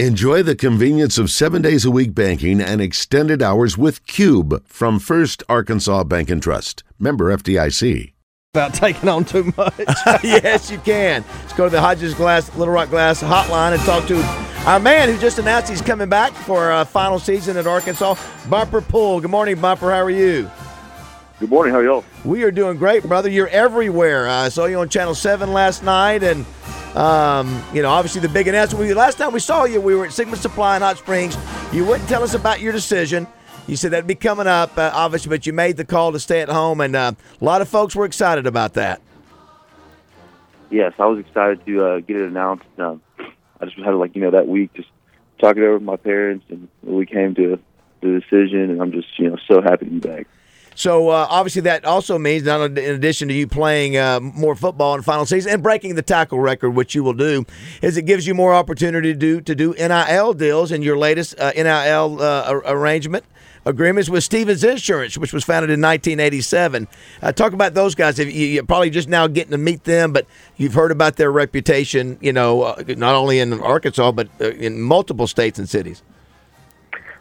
Enjoy the convenience of seven days a week banking and extended hours with Cube from First Arkansas Bank and Trust. Member FDIC. About taking on too much. yes, you can. Let's go to the Hodges Glass, Little Rock Glass hotline and talk to our man who just announced he's coming back for a final season at Arkansas, Bumper Pool. Good morning, Bumper. How are you? Good morning. How are y'all? We are doing great, brother. You're everywhere. I saw you on Channel 7 last night and – um, you know, obviously the big announcement. Last time we saw you, we were at Sigma Supply in Hot Springs. You wouldn't tell us about your decision. You said that'd be coming up, uh, obviously, but you made the call to stay at home, and uh, a lot of folks were excited about that. Yes, I was excited to uh, get it announced. Um, I just had like you know that week just talking over with my parents, and we came to the decision, and I'm just you know so happy to be back. So uh, obviously that also means, not in addition to you playing uh, more football in final season and breaking the tackle record, which you will do, is it gives you more opportunity to do to do NIL deals in your latest uh, NIL uh, arrangement agreements with Stephens Insurance, which was founded in 1987. Uh, talk about those guys. You, are probably just now getting to meet them, but you've heard about their reputation. You know, uh, not only in Arkansas but in multiple states and cities.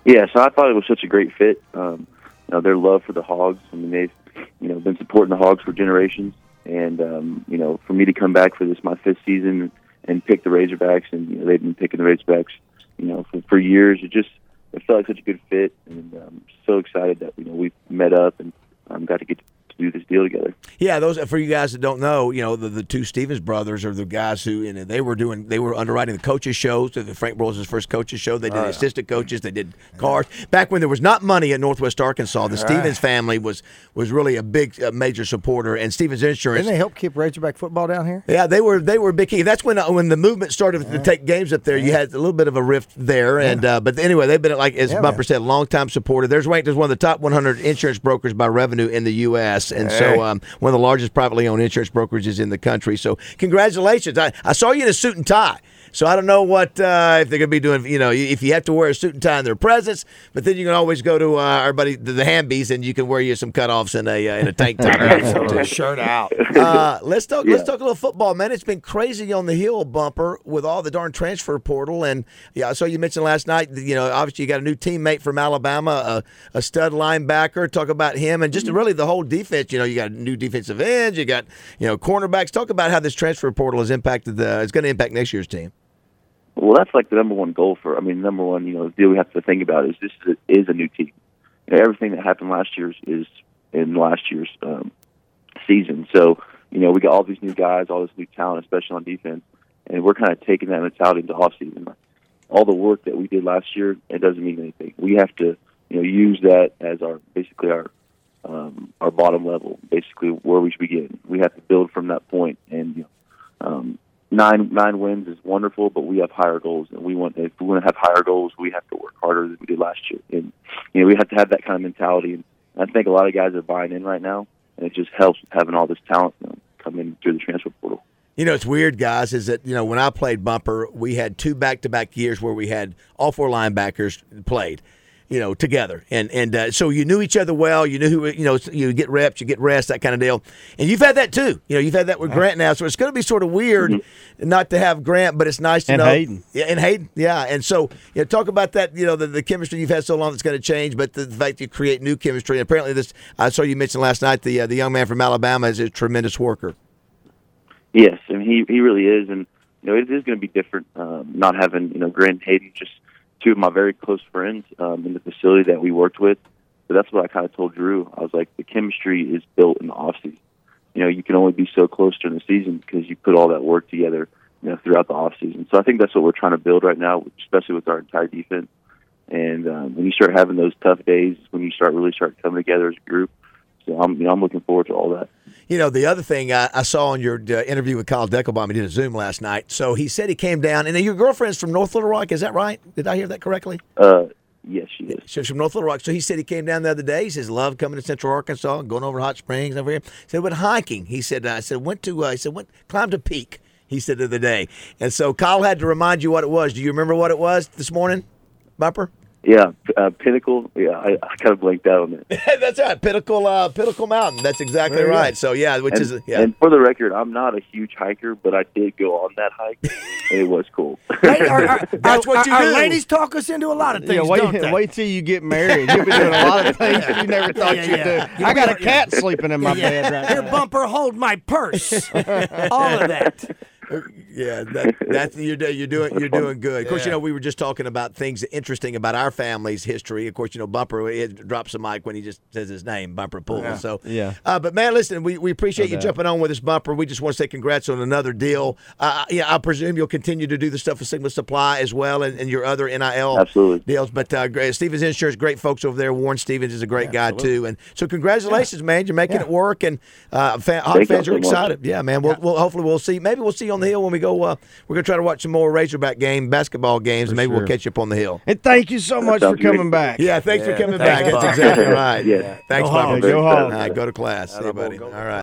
Yeah, so I thought it was such a great fit. Um, know, their love for the Hogs. I mean, they've you know been supporting the Hogs for generations, and um, you know, for me to come back for this my fifth season and pick the Razorbacks, and you know, they've been picking the Razorbacks, you know, for, for years. It just it felt like such a good fit, and um, so excited that you know we met up and um, got to get to do this deal together. Yeah, those for you guys that don't know, you know, the, the two Stephens brothers are the guys who and they were doing they were underwriting the coaches shows. The Frank Broyles' first coaches show. They did oh, assistant coaches. They did cars. Back when there was not money at Northwest Arkansas, the Stephens family was was really a big uh, major supporter. And Stephens Insurance. Didn't they help keep Razorback football down here? Yeah, they were they were big key. That's when uh, when the movement started to take games up there. You had a little bit of a rift there, and uh, but anyway, they've been like as yeah, Bumper man. said, long time supporter. There's ranked as one of the top 100 insurance brokers by revenue in the U.S. And hey. so um, one of the largest privately owned insurance brokerages in the country. So congratulations. I, I saw you in a suit and tie. So I don't know what uh, if they're going to be doing. You know, if you have to wear a suit and tie in their presence, but then you can always go to uh, our buddy the, the Hambies and you can wear you some cutoffs and a uh, in a tank top, shirt out. Uh, let's talk. Yeah. Let's talk a little football, man. It's been crazy on the hill bumper with all the darn transfer portal and yeah. I saw you mentioned last night. You know, obviously you got a new teammate from Alabama, a, a stud linebacker. Talk about him and just really the whole defense. You know, you got new defensive ends. You got you know cornerbacks. Talk about how this transfer portal has impacted the. It's going to impact next year's team. Well, that's like the number one goal for. I mean, number one, you know, the deal we have to think about is this is a new team. You know, everything that happened last year is in last year's um, season. So, you know, we got all these new guys, all this new talent, especially on defense, and we're kind of taking that mentality into off season. All the work that we did last year, it doesn't mean anything. We have to, you know, use that as our basically our um, our bottom level, basically where we should begin. We have to build from that point, and you know, um, nine nine wins is wonderful, but we have higher goals, and we want if we want to have higher goals, we have to work harder than we did last year, and you know we have to have that kind of mentality. And I think a lot of guys are buying in right now, and it just helps having all this talent you know, come in through the transfer portal. You know, it's weird, guys, is that, you know, when I played bumper, we had two back to back years where we had all four linebackers played you know, together. And and uh, so you knew each other well. You knew who, you know, you get reps, you get rest, that kind of deal. And you've had that too. You know, you've had that with Grant now. So it's going to be sort of weird mm-hmm. not to have Grant, but it's nice to and know. Hayden. Yeah, and Hayden. Yeah. And so, you know, talk about that, you know, the, the chemistry you've had so long that's going to change, but the fact you create new chemistry. And apparently, this, I saw you mentioned last night, the, uh, the young man from Alabama is a tremendous worker. Yes. And he, he really is. And, you know, it is going to be different um, not having, you know, Grant Hayden just – two of my very close friends um, in the facility that we worked with. So that's what I kind of told Drew. I was like, the chemistry is built in the off season. You know, you can only be so close during the season because you put all that work together, you know, throughout the off season. So I think that's what we're trying to build right now, especially with our entire defense. And um, when you start having those tough days, when you start really start coming together as a group, so I'm, you know, I'm looking forward to all that. You know, the other thing I, I saw on your uh, interview with Kyle Deckelbaum, he did a Zoom last night. So he said he came down, and your girlfriend's from North Little Rock. Is that right? Did I hear that correctly? Uh, yes, she is. She's from North Little Rock. So he said he came down the other day. He says, love coming to Central Arkansas, going over Hot Springs over here. He said, went hiking. He said, I said, went to, uh, he said, went, climbed a peak, he said the other day. And so Kyle had to remind you what it was. Do you remember what it was this morning, Bumper? Yeah, uh, Pinnacle. Yeah, I, I kind of blanked out on that. That's right, Pinnacle, uh, Pinnacle Mountain. That's exactly There you go. right. So yeah, which And, is yeah. and for the record, I'm not a huge hiker, but I did go on that hike, and it was cool. Hey, our, our, That's what you our, do. Our ladies talk us into a lot of things, Yeah, wait, don't they? wait till you get married. You'll be doing a lot of things you never thought Yeah, you'd yeah. do. I got a cat sleeping in my Yeah. bed right Here, now. bumper, hold my purse. All of that. Yeah, that, that's you're, you're doing you're doing good. Of course, you know we were just talking about things interesting about our family's history. Of course, you know Bumper it drops the mic when he just says his name, Bumper Pool. So Yeah. Uh, but man, listen, we, we appreciate you doubt. jumping on with us, Bumper. We just want to say congrats on another deal. Uh, yeah, I presume you'll continue to do the stuff with Sigma Supply as well, and, and your other NIL Absolutely. deals. But uh, great, Stephens Insurance, great folks over there. Warren Stephens is a great guy too, and so congratulations, man. You're making it work, and uh, fan, Hawk Thank you fans are so much. excited. Yeah, man. We'll, we'll hopefully we'll see. Maybe we'll see you on the hill when we go. Uh, we're gonna try to watch some more Razorback game basketball games, and maybe we'll catch you up on the hill. And thank you so much for sounds great. coming back. Yeah, thanks for coming Thanks, back. That's exactly right. Yeah. Thanks, Go Bob. Hogs. Go Hogs. All right, go to class. See you, buddy. All right.